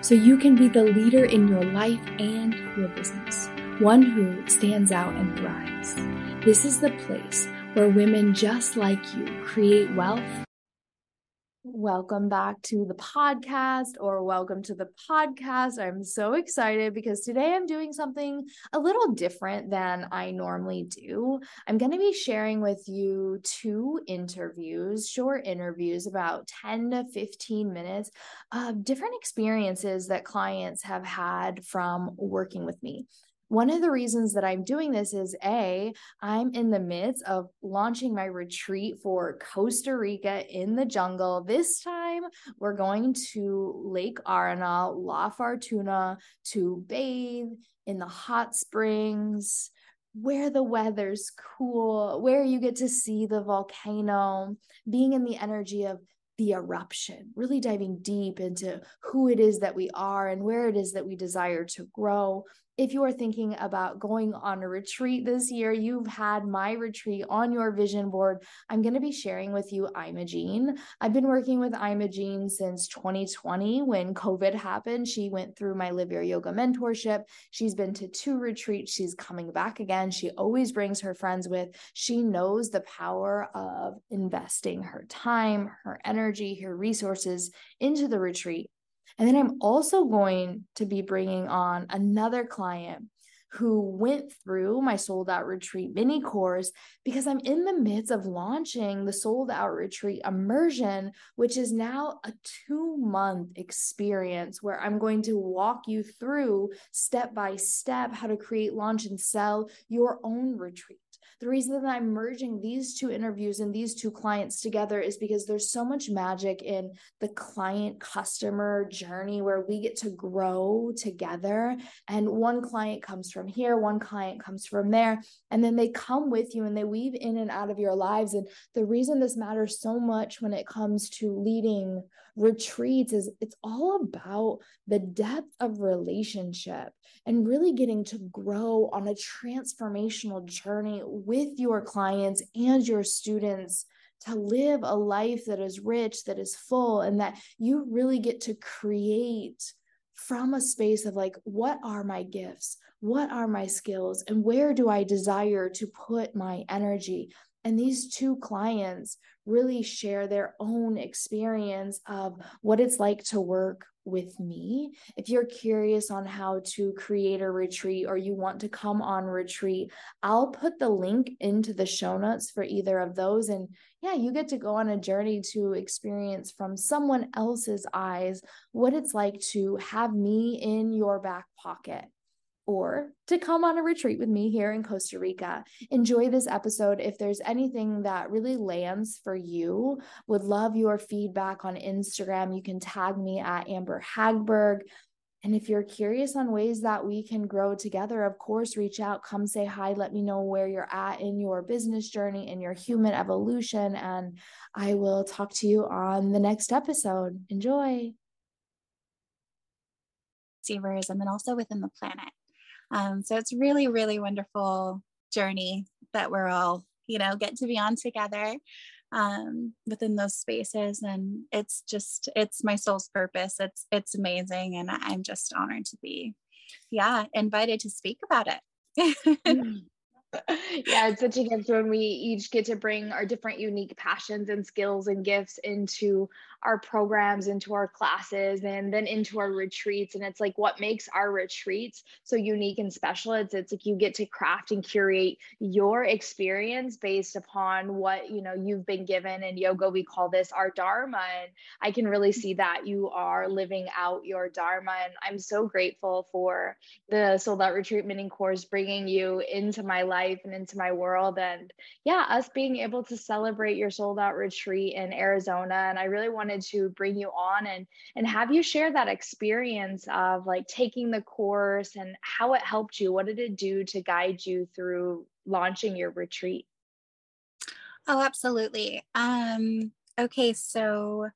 so you can be the leader in your life and your business, one who stands out and thrives. This is the place where women just like you create wealth Welcome back to the podcast, or welcome to the podcast. I'm so excited because today I'm doing something a little different than I normally do. I'm going to be sharing with you two interviews, short interviews, about 10 to 15 minutes of different experiences that clients have had from working with me one of the reasons that I'm doing this is A, I'm in the midst of launching my retreat for Costa Rica in the jungle. This time, we're going to Lake Arenal, La Fortuna to bathe in the hot springs where the weather's cool, where you get to see the volcano, being in the energy of the eruption, really diving deep into who it is that we are and where it is that we desire to grow. If you are thinking about going on a retreat this year, you've had my retreat on your vision board. I'm going to be sharing with you Imagene. I've been working with Imagene since 2020 when COVID happened. She went through my Live Your Yoga mentorship. She's been to two retreats. She's coming back again. She always brings her friends with. She knows the power of investing her time, her energy, her resources into the retreat and then I'm also going to be bringing on another client who went through my sold out retreat mini course because I'm in the midst of launching the sold out retreat immersion, which is now a two month experience where I'm going to walk you through step by step how to create, launch, and sell your own retreat. The reason that I'm merging these two interviews and these two clients together is because there's so much magic in the client customer journey where we get to grow together. And one client comes from here, one client comes from there, and then they come with you and they weave in and out of your lives. And the reason this matters so much when it comes to leading retreats is it's all about the depth of relationship and really getting to grow on a transformational journey with your clients and your students to live a life that is rich, that is full, and that you really get to create from a space of like, what are my gifts? What are my skills? And where do I desire to put my energy? And these two clients really share their own experience of what it's like to work with me. If you're curious on how to create a retreat or you want to come on retreat, I'll put the link into the show notes for either of those. And yeah, you get to go on a journey to experience from someone else's eyes what it's like to have me in your back pocket or to come on a retreat with me here in Costa Rica. Enjoy this episode. If there's anything that really lands for you, would love your feedback on Instagram. You can tag me at Amber Hagberg. And if you're curious on ways that we can grow together, of course, reach out, come say hi, let me know where you're at in your business journey, in your human evolution. And I will talk to you on the next episode. Enjoy. Receivers and then also within the planet. Um, so it's really, really wonderful journey that we're all, you know, get to be on together um, within those spaces. And it's just, it's my soul's purpose. It's, it's amazing. And I'm just honored to be, yeah, invited to speak about it. Mm yeah, it's such a gift when we each get to bring our different unique passions and skills and gifts into our programs, into our classes, and then into our retreats. And it's like what makes our retreats so unique and special. It's it's like you get to craft and curate your experience based upon what you know you've been given. In yoga, we call this our dharma, and I can really see that you are living out your dharma. And I'm so grateful for the sold out retreat mini course bringing you into my life and into my world. And yeah, us being able to celebrate your sold out retreat in Arizona. And I really wanted to bring you on and and have you share that experience of like taking the course and how it helped you. What did it do to guide you through launching your retreat? Oh, absolutely. Um, okay, so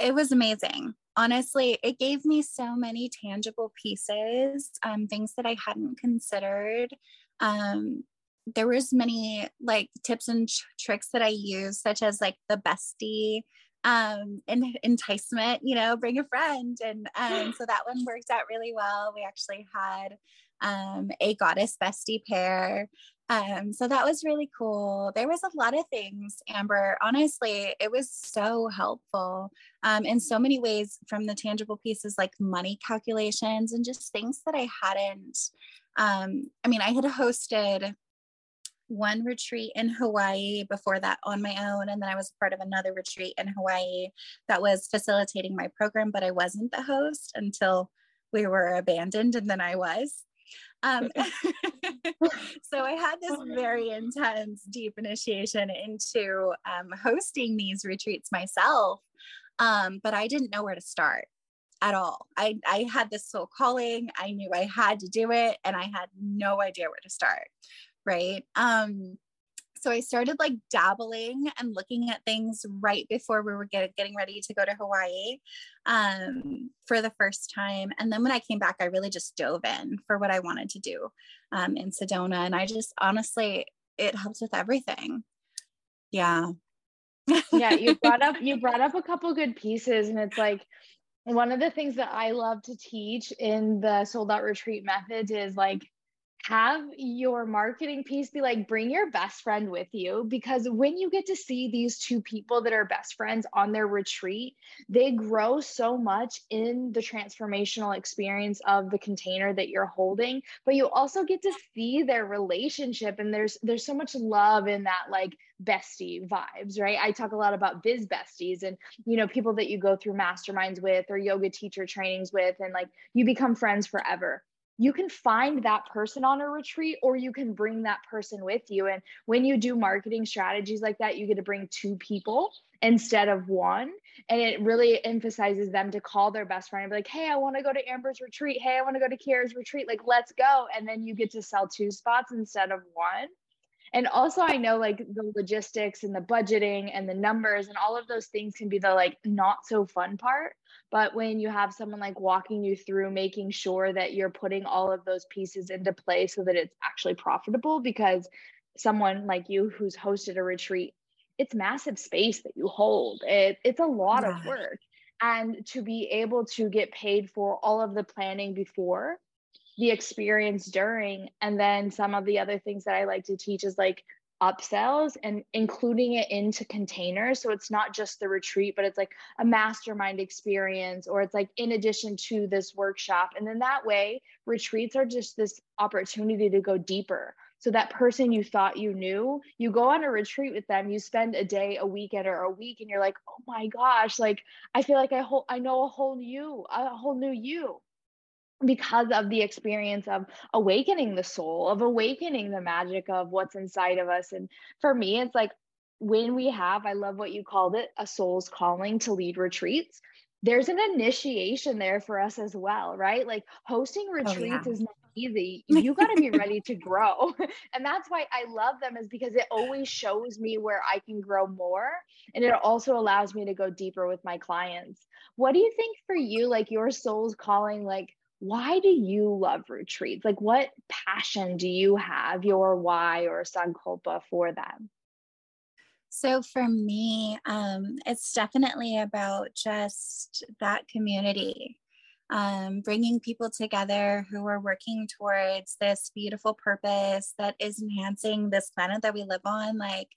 it was amazing honestly, it gave me so many tangible pieces, um, things that I hadn't considered. Um, there was many like tips and tricks that I used, such as like the bestie um and enticement you know bring a friend and um so that one worked out really well we actually had um a goddess bestie pair um, so that was really cool. There was a lot of things, Amber. Honestly, it was so helpful um, in so many ways from the tangible pieces like money calculations and just things that I hadn't. Um, I mean, I had hosted one retreat in Hawaii before that on my own. And then I was part of another retreat in Hawaii that was facilitating my program, but I wasn't the host until we were abandoned. And then I was. Um, so I had this very intense, deep initiation into um, hosting these retreats myself, um, but I didn't know where to start at all. I, I had this soul calling. I knew I had to do it, and I had no idea where to start. Right. Um, so I started like dabbling and looking at things right before we were get, getting ready to go to Hawaii um, for the first time. And then when I came back, I really just dove in for what I wanted to do um, in Sedona. And I just honestly, it helps with everything. Yeah. yeah, you brought up you brought up a couple good pieces, and it's like one of the things that I love to teach in the sold out retreat methods is like have your marketing piece be like bring your best friend with you because when you get to see these two people that are best friends on their retreat they grow so much in the transformational experience of the container that you're holding but you also get to see their relationship and there's there's so much love in that like bestie vibes right? I talk a lot about biz besties and you know people that you go through masterminds with or yoga teacher trainings with and like you become friends forever you can find that person on a retreat or you can bring that person with you. And when you do marketing strategies like that, you get to bring two people instead of one. And it really emphasizes them to call their best friend and be like, hey, I want to go to Amber's retreat. Hey, I want to go to Kiara's retreat. Like, let's go. And then you get to sell two spots instead of one. And also, I know like the logistics and the budgeting and the numbers and all of those things can be the like not so fun part. But when you have someone like walking you through, making sure that you're putting all of those pieces into play so that it's actually profitable, because someone like you who's hosted a retreat, it's massive space that you hold. It, it's a lot yeah. of work. And to be able to get paid for all of the planning before, the experience during, and then some of the other things that I like to teach is like upsells and including it into containers. So it's not just the retreat, but it's like a mastermind experience, or it's like in addition to this workshop. And then that way, retreats are just this opportunity to go deeper. So that person you thought you knew, you go on a retreat with them, you spend a day, a weekend, or a week, and you're like, oh my gosh, like I feel like I whole I know a whole new, a whole new you because of the experience of awakening the soul, of awakening the magic of what's inside of us. And for me, it's like when we have, I love what you called it, a soul's calling to lead retreats. There's an initiation there for us as well, right? Like hosting retreats oh, yeah. is not easy. You got to be ready to grow. and that's why I love them, is because it always shows me where I can grow more. And it also allows me to go deeper with my clients. What do you think for you, like your soul's calling, like why do you love retreats? Like, what passion do you have, your why or sankalpa for them? So for me, um, it's definitely about just that community um, bringing people together who are working towards this beautiful purpose that is enhancing this planet that we live on. Like,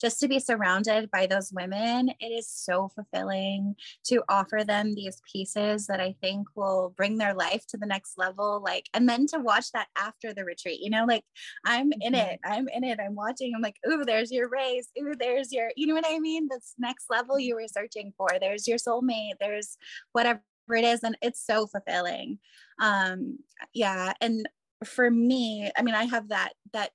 just to be surrounded by those women, it is so fulfilling to offer them these pieces that I think will bring their life to the next level. Like, and then to watch that after the retreat, you know, like I'm in mm-hmm. it, I'm in it, I'm watching, I'm like, ooh, there's your race, ooh, there's your, you know what I mean? This next level you were searching for, there's your soulmate, there's whatever it is and it's so fulfilling. Um yeah and for me i mean i have that that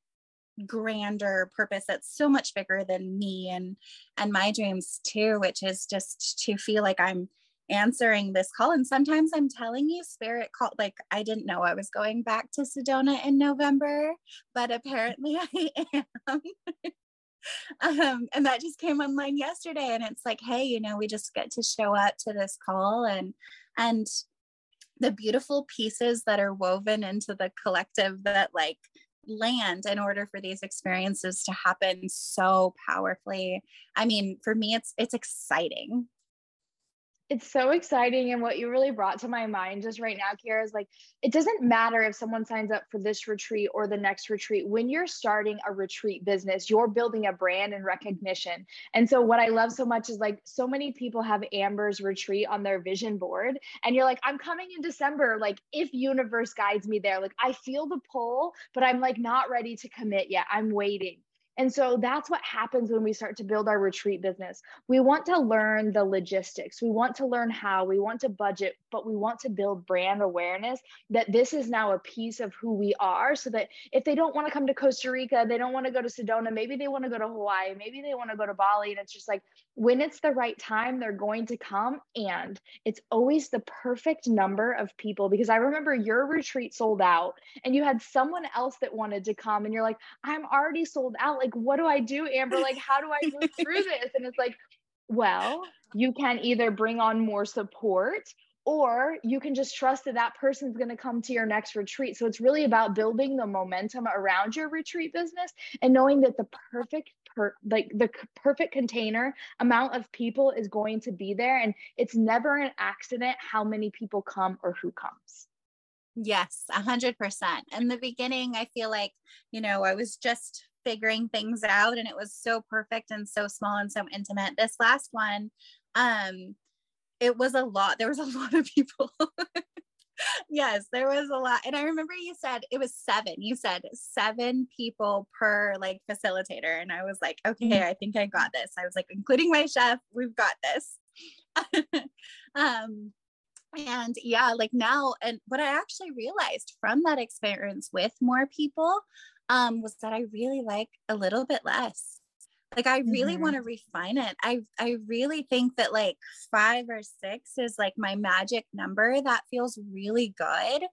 grander purpose that's so much bigger than me and and my dreams too which is just to feel like i'm answering this call. And sometimes i'm telling you spirit call like i didn't know i was going back to sedona in november but apparently i am. Um, and that just came online yesterday and it's like hey you know we just get to show up to this call and and the beautiful pieces that are woven into the collective that like land in order for these experiences to happen so powerfully. I mean for me it's it's exciting it's so exciting. And what you really brought to my mind just right now, Kira, is like, it doesn't matter if someone signs up for this retreat or the next retreat. When you're starting a retreat business, you're building a brand and recognition. And so, what I love so much is like, so many people have Amber's retreat on their vision board. And you're like, I'm coming in December. Like, if universe guides me there, like, I feel the pull, but I'm like not ready to commit yet. I'm waiting. And so that's what happens when we start to build our retreat business. We want to learn the logistics, we want to learn how, we want to budget, but we want to build brand awareness that this is now a piece of who we are. So that if they don't want to come to Costa Rica, they don't want to go to Sedona, maybe they want to go to Hawaii, maybe they want to go to Bali. And it's just like when it's the right time, they're going to come. And it's always the perfect number of people because I remember your retreat sold out and you had someone else that wanted to come, and you're like, I'm already sold out what do i do amber? Like how do i move through this? And it's like well you can either bring on more support or you can just trust that that person's going to come to your next retreat. So it's really about building the momentum around your retreat business and knowing that the perfect per, like the perfect container amount of people is going to be there. And it's never an accident how many people come or who comes. Yes, a hundred percent. In the beginning, I feel like, you know, I was just figuring things out and it was so perfect and so small and so intimate. This last one, um, it was a lot. There was a lot of people. yes, there was a lot. And I remember you said it was seven. You said seven people per like facilitator. And I was like, okay, mm-hmm. I think I got this. I was like, including my chef, we've got this. um, and yeah, like now, and what I actually realized from that experience with more people um, was that I really like a little bit less. Like I really mm-hmm. want to refine it. I I really think that like five or six is like my magic number that feels really good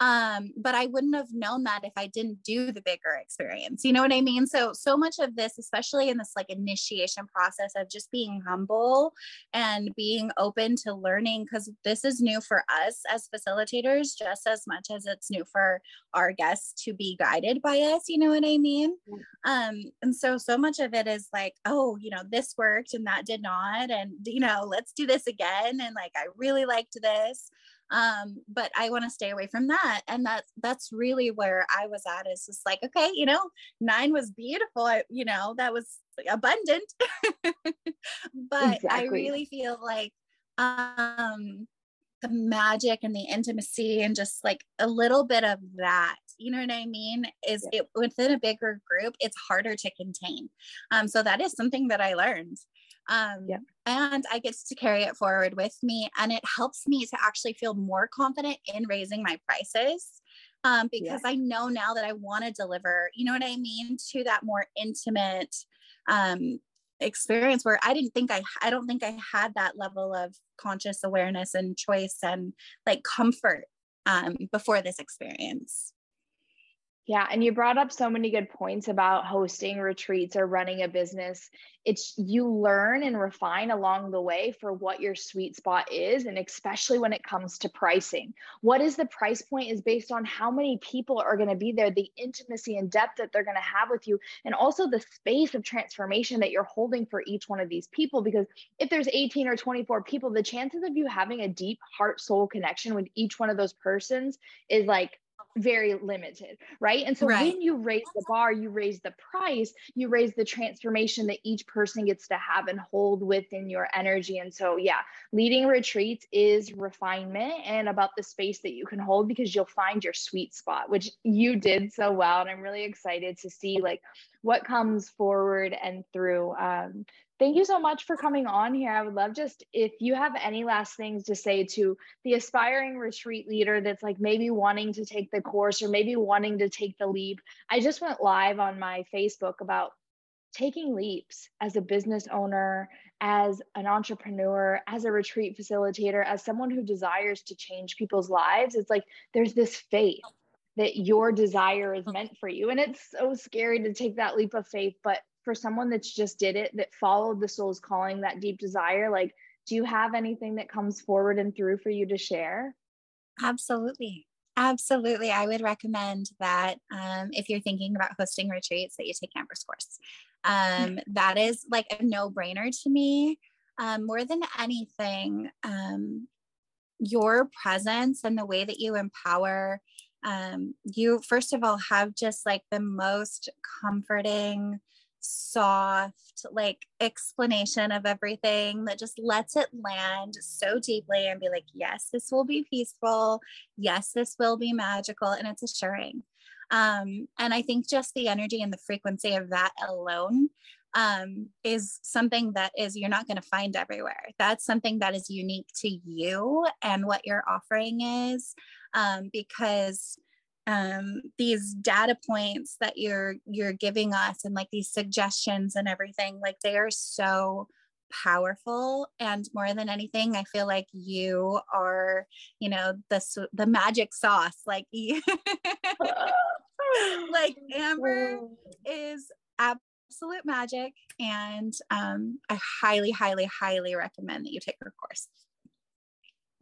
um but i wouldn't have known that if i didn't do the bigger experience you know what i mean? So so much of this especially in this like initiation process of just being humble and being open to learning because this is new for us as facilitators just as much as it's new for our guests to be guided by us you know what i mean? Um and so so much of it is like oh you know this worked and that did not and you know let's do this again and like i really liked this um but i want to stay away from that and that's that's really where i was at is just like okay you know nine was beautiful I, you know that was abundant but exactly. i really feel like um the magic and the intimacy and just like a little bit of that you know what i mean is yeah. it within a bigger group it's harder to contain um so that is something that i learned um, yeah. And I get to carry it forward with me. And it helps me to actually feel more confident in raising my prices um, because yeah. I know now that I want to deliver, you know what I mean, to that more intimate um, experience where I didn't think I, I don't think I had that level of conscious awareness and choice and like comfort um, before this experience. Yeah, and you brought up so many good points about hosting retreats or running a business. It's you learn and refine along the way for what your sweet spot is, and especially when it comes to pricing. What is the price point is based on how many people are going to be there, the intimacy and depth that they're going to have with you, and also the space of transformation that you're holding for each one of these people. Because if there's 18 or 24 people, the chances of you having a deep heart soul connection with each one of those persons is like very limited, right? And so right. when you raise the bar, you raise the price, you raise the transformation that each person gets to have and hold within your energy. And so, yeah, leading retreats is refinement and about the space that you can hold because you'll find your sweet spot, which you did so well. And I'm really excited to see like what comes forward and through. Um, thank you so much for coming on here. I would love just if you have any last things to say to the aspiring retreat leader that's like maybe wanting to take the course or maybe wanting to take the leap. I just went live on my Facebook about taking leaps as a business owner, as an entrepreneur, as a retreat facilitator, as someone who desires to change people's lives. It's like there's this faith that your desire is meant for you. And it's so scary to take that leap of faith. But for someone that's just did it, that followed the soul's calling, that deep desire, like, do you have anything that comes forward and through for you to share? Absolutely. Absolutely. I would recommend that um, if you're thinking about hosting retreats, that you take Amber's course. Um, that is like a no brainer to me. Um, more than anything, um, your presence and the way that you empower um, you, first of all, have just like the most comforting, soft, like explanation of everything that just lets it land so deeply and be like, yes, this will be peaceful. Yes, this will be magical. And it's assuring. Um, and I think just the energy and the frequency of that alone um, is something that is you're not going to find everywhere. That's something that is unique to you and what your offering is, um, because um, these data points that you're you're giving us and like these suggestions and everything, like they are so powerful. And more than anything i feel like you are you know the the magic sauce. Like like Amber is absolute magic. And um, I highly, highly, highly recommend that you take her course.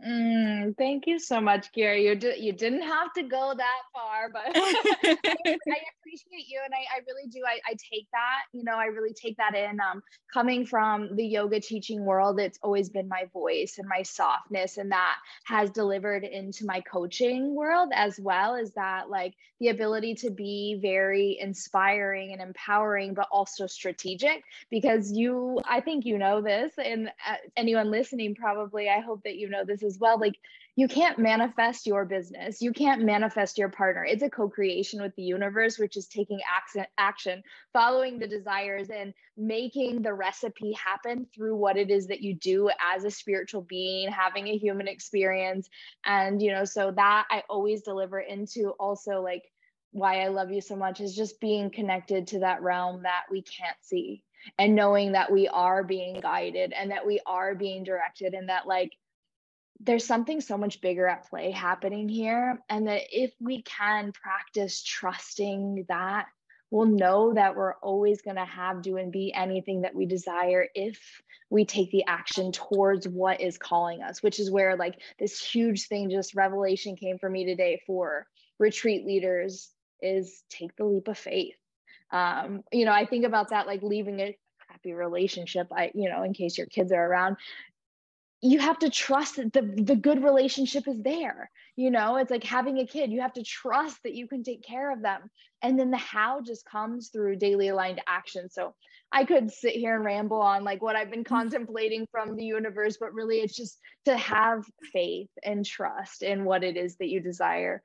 Mm, thank you so much, Gary. You d- you didn't have to go that far, but I, I, appreciate you, and I, I really do. I, I take that, you know, I really take that in. Um, coming from the yoga teaching world, it's always been my voice and my softness, and that has delivered into my coaching world as well. Is that like the ability to be very inspiring and empowering, but also strategic? Because you, I think you know this, and uh, anyone listening probably, I hope that you know this as well like you can't manifest your business. You can't manifest your partner. It's a co-creation with the universe which is taking action action following the desires and making the recipe happen through what it is that you do as a spiritual being having a human experience. And you know so that i always deliver into also like why i love you so much is just being connected to that realm that we can't see and knowing that we are being guided and that we are being directed and that like there's something so much bigger at play happening here. And that if we can practice trusting that, we'll know that we're always going to have, do, and be anything that we desire if we take the action towards what is calling us, which is where like this huge thing, just revelation came for me today for retreat leaders is take the leap of faith. Um, you know, I think about that like leaving a crappy relationship. I, you know, in case your kids are around, you have to trust that the, the good relationship is there you know? It's like having a kid you have to trust that you can take care of them. And then the how just comes through daily aligned action. So i could sit here and ramble on like what i've been mm-hmm. contemplating from the universe but really it's just to have faith and trust in what it is that you desire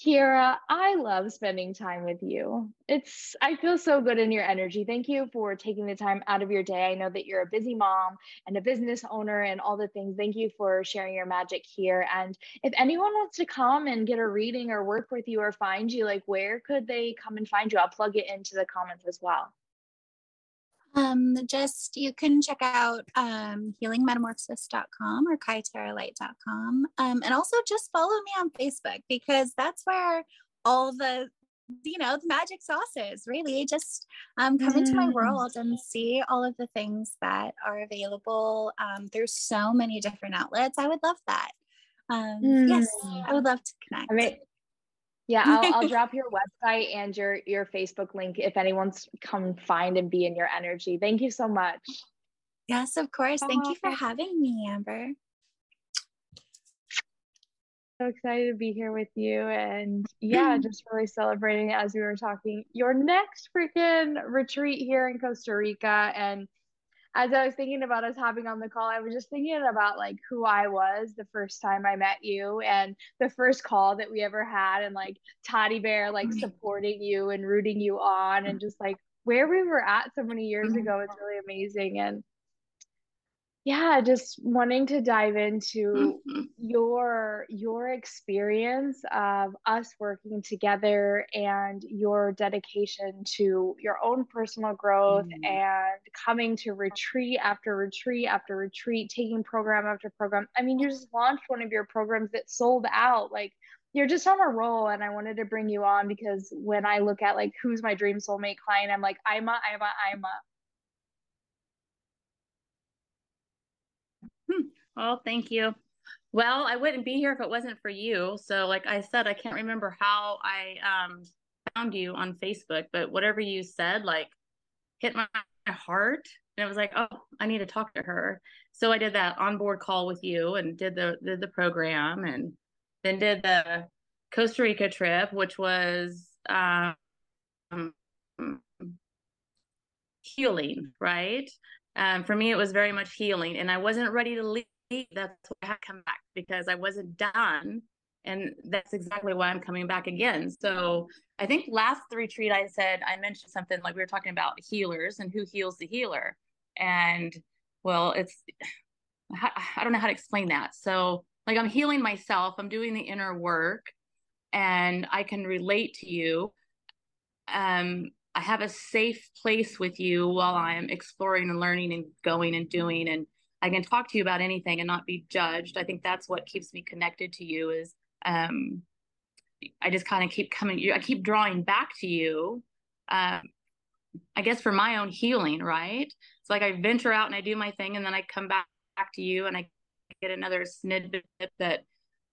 Kiera, I love spending time with you. It's I feel so good in your energy. Thank you for taking the time out of your day. I know that you're a busy mom and a business owner and all the things. Thank you for sharing your magic here. And if anyone wants to come and get a reading or work with you or find you, like where could they come and find you? I'll plug it into the comments as well. Um, just you can check out um, healingmetamorphosis.com or kyterralight.com. Um, and also just follow me on Facebook because that's where all the you know the magic sauce is really just um, come mm. into my mm. world and see all of the things that are available um, there's so many different outlets i would love that um, mm. yes i would love to connect yeah, I'll, I'll drop your website and your your Facebook link if anyone's come find and be in your energy. Thank you so much. Yes, of course. Thank you for having me, Amber. So excited to be here with you and yeah, just really celebrating as we were talking your next freaking retreat here in Costa Rica and as I was thinking about us having on the call, I was just thinking about like who I was the first time I met you and the first call that we ever had and like Toddy Bear like mm-hmm. supporting you and rooting you on and just like where we were at so many years mm-hmm. ago. It's really amazing. And yeah just wanting to dive into mm-hmm. your your experience of us working together and your dedication to your own personal growth mm-hmm. and coming to retreat after retreat after retreat taking program after program i mean you just launched one of your programs that sold out like you're just on a roll and i wanted to bring you on because when i look at like who's my dream soulmate client i'm like ima ima ima Oh, thank you. Well, I wouldn't be here if it wasn't for you. So, like I said, I can't remember how I um, found you on Facebook, but whatever you said, like, hit my, my heart, and it was like, oh, I need to talk to her. So I did that onboard call with you, and did the did the program, and then did the Costa Rica trip, which was um, healing, right? Um, for me, it was very much healing, and I wasn't ready to leave that's why I had come back because I wasn't done. And that's exactly why I'm coming back again. So I think last retreat I said I mentioned something like we were talking about healers and who heals the healer. And well, it's I don't know how to explain that. So like I'm healing myself, I'm doing the inner work and I can relate to you. Um I have a safe place with you while I'm exploring and learning and going and doing and I can talk to you about anything and not be judged. I think that's what keeps me connected to you is um, I just kind of keep coming, I keep drawing back to you. Um, I guess for my own healing, right? It's like I venture out and I do my thing and then I come back, back to you and I get another snippet that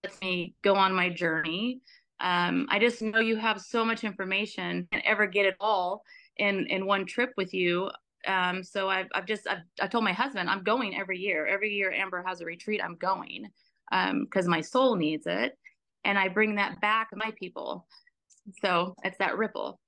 lets me go on my journey. Um, I just know you have so much information and ever get it all in in one trip with you um, so I've, I've just, I've, I told my husband, I'm going every year. Every year Amber has a retreat, I'm going because um, my soul needs it. And I bring that back to my people. So it's that ripple.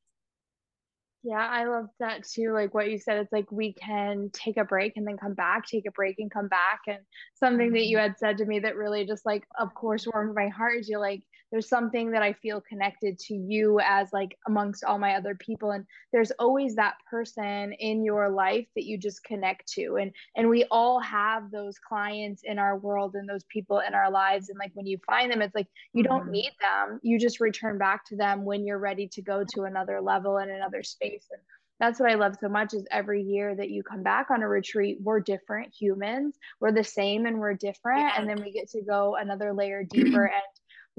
Yeah, I love that too. Like what you said, it's like we can take a break and then come back, take a break and come back. And something that you mm-hmm. had said to me that really just like, of course, warmed my heart is you're like, there's something that I feel connected to you as like amongst all my other people. And there's always that person in your life that you just connect to. And and we all have those clients in our world and those people in our lives. And like when you find them, it's like you mm-hmm. don't need them. You just return back to them when you're ready to go to another level and another space. And that's what I love so much is every year that you come back on a retreat, we're different humans. We're the same and we're different. Yeah. And then we get to go another layer deeper. and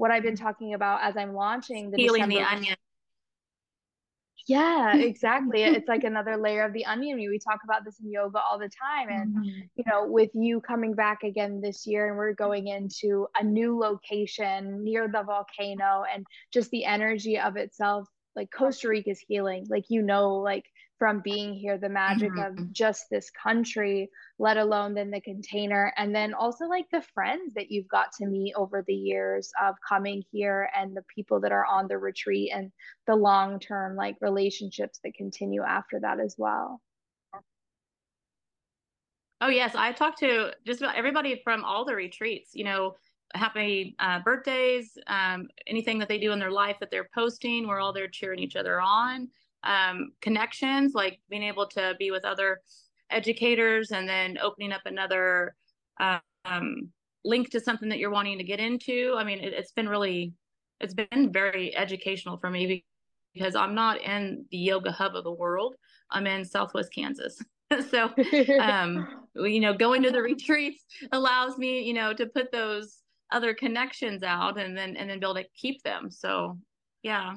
what I've been talking about as I'm launching the peeling December- the onion. Yeah, exactly. it's like another layer of the onion. We talk about this in yoga all the time. And, mm-hmm. you know, with you coming back again this year and we're going into a new location near the volcano and just the energy of itself like Costa Rica is healing. Like you know, like from being here, the magic mm-hmm. of just this country, let alone then the container, and then also like the friends that you've got to meet over the years of coming here, and the people that are on the retreat, and the long term like relationships that continue after that as well. Oh yes, I talked to just about everybody from all the retreats. You know, happy uh, birthdays, um, anything that they do in their life that they're posting. We're all there cheering each other on. Um, connections, like being able to be with other educators and then opening up another um, link to something that you're wanting to get into. I mean, it, it's been really, it's been very educational for me because I'm not in the yoga hub of the world. I'm in Southwest Kansas. so, um, you know, going to the retreats allows me, you know, to put those other connections out and then and then be able to keep them so yeah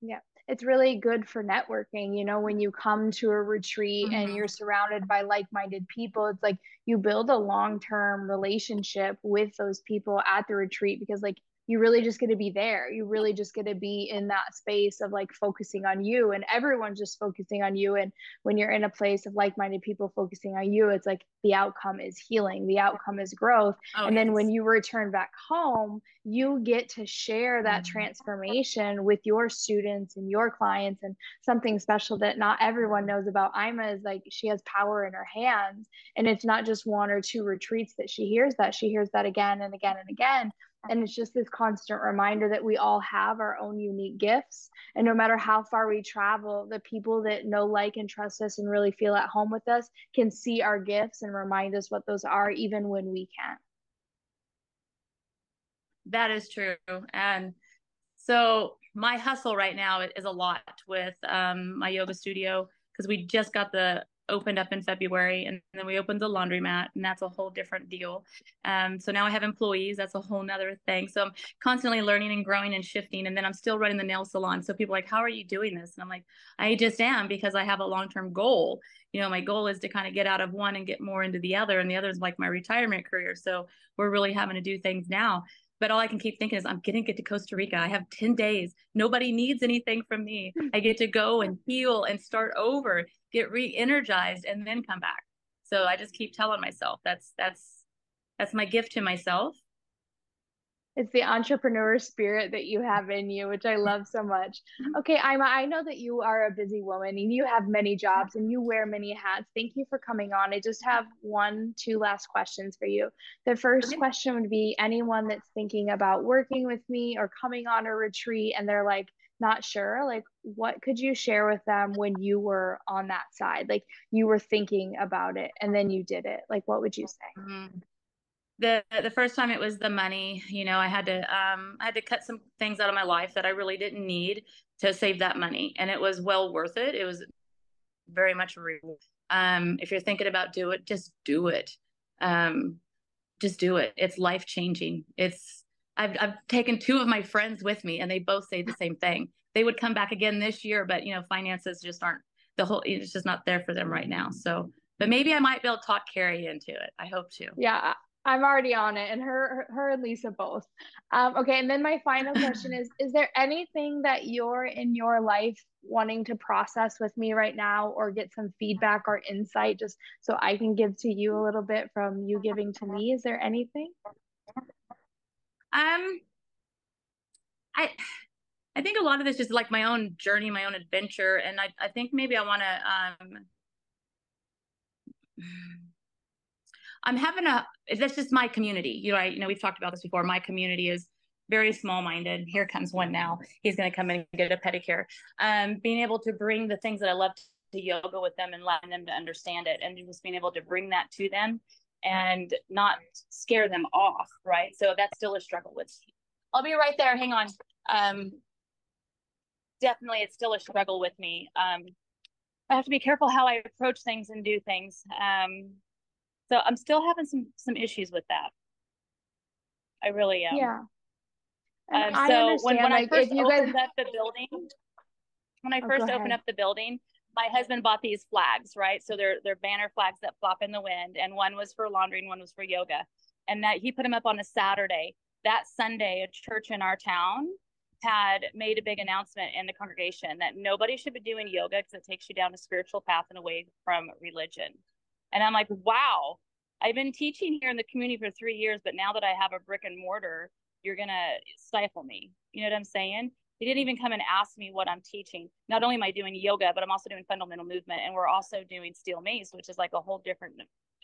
yeah it's really good for networking you know when you come to a retreat mm-hmm. and you're surrounded by like-minded people it's like you build a long-term relationship with those people at the retreat because like you really just get to be there. You really just get to be in that space of like focusing on you and everyone's just focusing on you. And when you're in a place of like minded people focusing on you, it's like the outcome is healing, the outcome is growth. Oh, and then when you return back home, you get to share that mm-hmm. transformation with your students and your clients and something special that not everyone knows about Ima is like she has power in her hands. And it's not just one or two retreats that she hears that, she hears that again and again and again And it's just this constant reminder that we all have our own unique gifts. And no matter how far we travel, the people that know, like, and trust us and really feel at home with us can see our gifts and remind us what those are, even when we can't. That is true. And so my hustle right now is a lot with um, my yoga studio because we just got the opened up in February and then we opened the laundromat and that's a whole different deal. Um, so now I have employees. That's a whole nother thing. So I'm constantly learning and growing and shifting. And then I'm still running the nail salon. So people are like, how are you doing this? And I'm like, I just am because I have a long-term goal. You know, my goal is to kind of get out of one and get more into the other. And the other is like my retirement career. So we're really having to do things now. But all I can keep thinking is, I'm getting to get to Costa Rica. I have 10 days. Nobody needs anything from me. Hmm. I get to go and heal and start over, get re energized, and then come back. So I just keep telling myself that's that's that's my gift to myself it's the entrepreneur spirit that you have in you, which I love so much. Mm-hmm. Okay, Ima, I know that you are a busy woman and you have many jobs and you wear many hats. Thank you for coming on. I just have one, two last questions for you. The first okay. question would be anyone that's thinking about working with me or coming on a retreat and they're like, not sure like what could you share with them when you were on that side like you were thinking about it and then you did it like what would you say mm-hmm the the first time it was the money you know i had to um i had to cut some things out of my life that i really didn't need to save that money and it was well worth it. It was very much real um if you're thinking about do it just do it. Um just do it. It's life changing it's I've, I've taken two of my friends with me and they both say the same thing. They would come back again this year but you know finances just aren't the whole it's just not there for them right now. So but maybe I might be able to talk Carrie into it. I hope to. Yeah, I'm already on it, and her, her and Lisa both. Um, okay, and then my final question is: Is there anything that you're in your life wanting to process with me right now, or get some feedback or insight, just so I can give to you a little bit from you giving to me? Is there anything? Um, I. I think a lot of this is like my own journey, my own adventure, and I, I think maybe I want to um, I'm having a that's just my community. You know, I you know we've talked about this before. My community is very small minded. Here comes one now. He's going to come and get a pedicure. Um, being able to bring the things that I love to yoga with them and letting them to understand it, and just being able to bring that to them and not scare them off. Right. So that's still a struggle with. I'll be right there. Hang on. Um, definitely, it's still a struggle with me. Um, I have to be careful how I approach things and do things. Um, so I'm still having some some issues with that. I really am. Yeah. Um, I so when, when like, I first opened guys... up the building, when I oh, first opened up the building, my husband bought these flags, right? So they're they're banner flags that flop in the wind, and one was for laundry and one was for yoga. And that he put them up on a Saturday. That Sunday, a church in our town had made a big announcement in the congregation that nobody should be doing yoga because it takes you down a spiritual path and away from religion. And I'm like, wow, I've been teaching here in the community for three years, but now that I have a brick and mortar, you're going to stifle me. You know what I'm saying? They didn't even come and ask me what I'm teaching. Not only am I doing yoga, but I'm also doing fundamental movement, and we're also doing steel mace, which is like a whole different.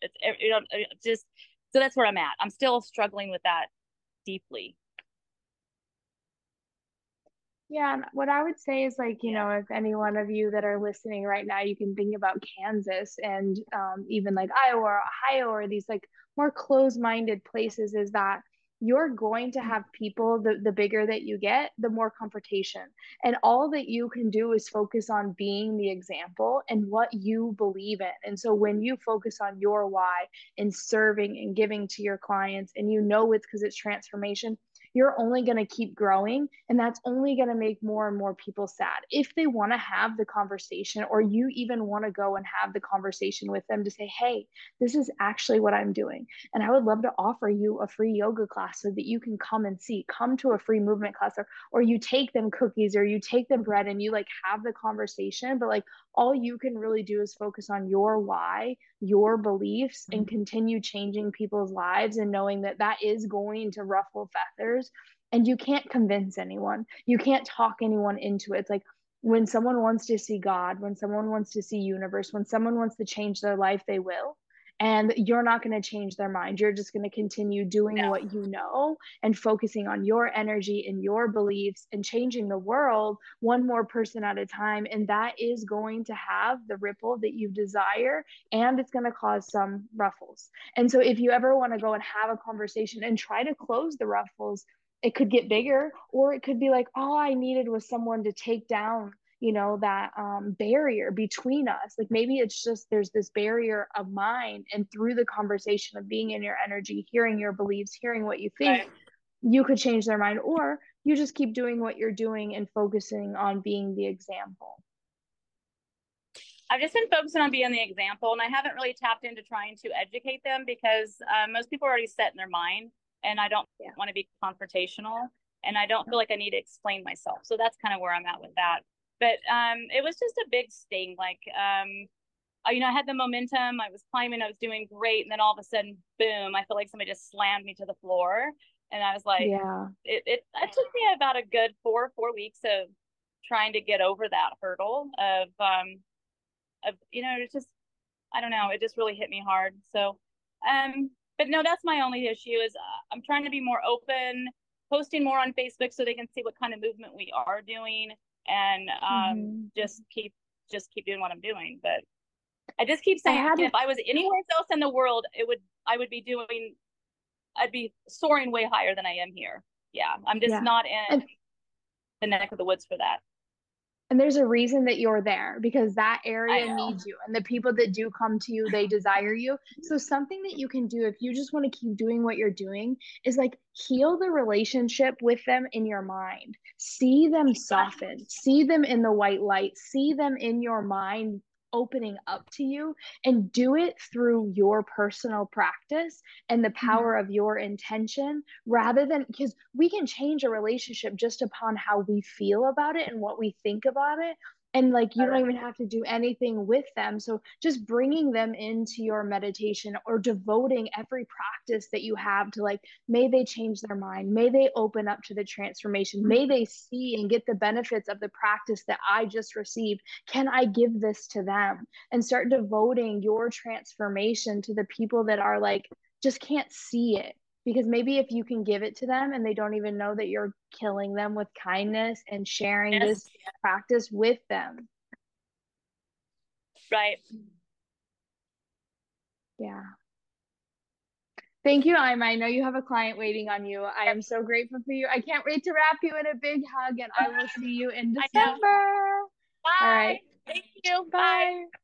It's you know uh, just so that's where I'm at. I'm still struggling with that deeply. Yeah, and what I would say is like, you know, if any one of you that are listening right now, you can think about Kansas and um, even like Iowa or Ohio or these like more closed-minded places is that you're going to have people the, the bigger that you get the more confrontation. And all that you can do is focus on being the example and what you believe in. And so when you focus on your why and serving and giving to your clients and you know it's because it's transformation you're only going to keep growing and that's only going to make more and more people sad. If they want to have the conversation or you even want to go and have the conversation with them to say hey this is actually what i'm doing and i would love to offer you a free yoga class so that you can come and see. Come to a free movement class or, or you take them cookies or you take them bread and you like have the conversation but like all you can really do is focus on your why, your beliefs, and mm-hmm. continue changing people's lives and knowing that that is going to ruffle feathers. And you can't convince anyone, you can't talk anyone into it. It's like when someone wants to see God, when someone wants to see universe, when someone wants to change their life, they will. And you're not going to change their mind. You're just going to continue doing no. what you know and focusing on your energy and your beliefs and changing the world one more person at a time. And that is going to have the ripple that you desire and it's going to cause some ruffles. And so if you ever want to go and have a conversation and try to close the ruffles, it could get bigger or it could be like all i needed was someone to take down you know that um, barrier between us like maybe it's just there's this barrier of mind and through the conversation of being in your energy hearing your beliefs hearing what you think right. you could change their mind or you just keep doing what you're doing and focusing on being the example I've just been focusing on being the example, and I haven't really tapped into trying to educate them because uh, most people are already set in their mind and I don't yeah. want to be confrontational and I don't feel like I need to explain myself. So that's kind of where I'm at with that. But um, it was just a big sting. Like, um, you know, I had the momentum. I was climbing. I was doing great, and then all of a sudden, boom! I felt like somebody just slammed me to the floor, and I was like, yeah. It it, it took me about a good four four weeks of trying to get over that hurdle of um of you know it's just I don't know. It just really hit me hard. So um but no, that's my only issue is uh, I'm trying to be more open, posting more on Facebook so they can see what kind of movement we are doing, and um, mm-hmm. just keep just keep doing what I'm doing. But I just keep saying, I if I was anywhere else in the world, it would I would be doing, I'd be soaring way higher than I am here. Yeah, I'm just yeah. not in and- the neck of the woods for that and there's a reason that you're there because that area needs you and the people that do come to you they desire you. So something that you can do if you just want to keep doing what you're doing is like heal the relationship with them in your mind. See them soften. See them in the white light. See them in your mind opening up to you and do it through your personal practice and the mm-hmm. power mm-hmm. of your intention rather than because we can change a relationship just upon how we feel about it and what we think about it and like you don't even have to do anything with them. So just bringing them into your meditation or devoting every practice that you have to like may they change their mind may they open up to the transformation may mm-hmm. they see and get the benefits of the practice that i just received can i give this to them? And start devoting your transformation to the people that are like just can't see it because maybe if you can give it to them and they don't even know that you're killing them with kindness and sharing yes. this practice with them. Right. Yeah. Thank you Ima. i know you have a client waiting on you. I am so grateful for you. I can't wait to wrap you in a big hug and i will see you in december. bye all right. Thank you. Bye. bye.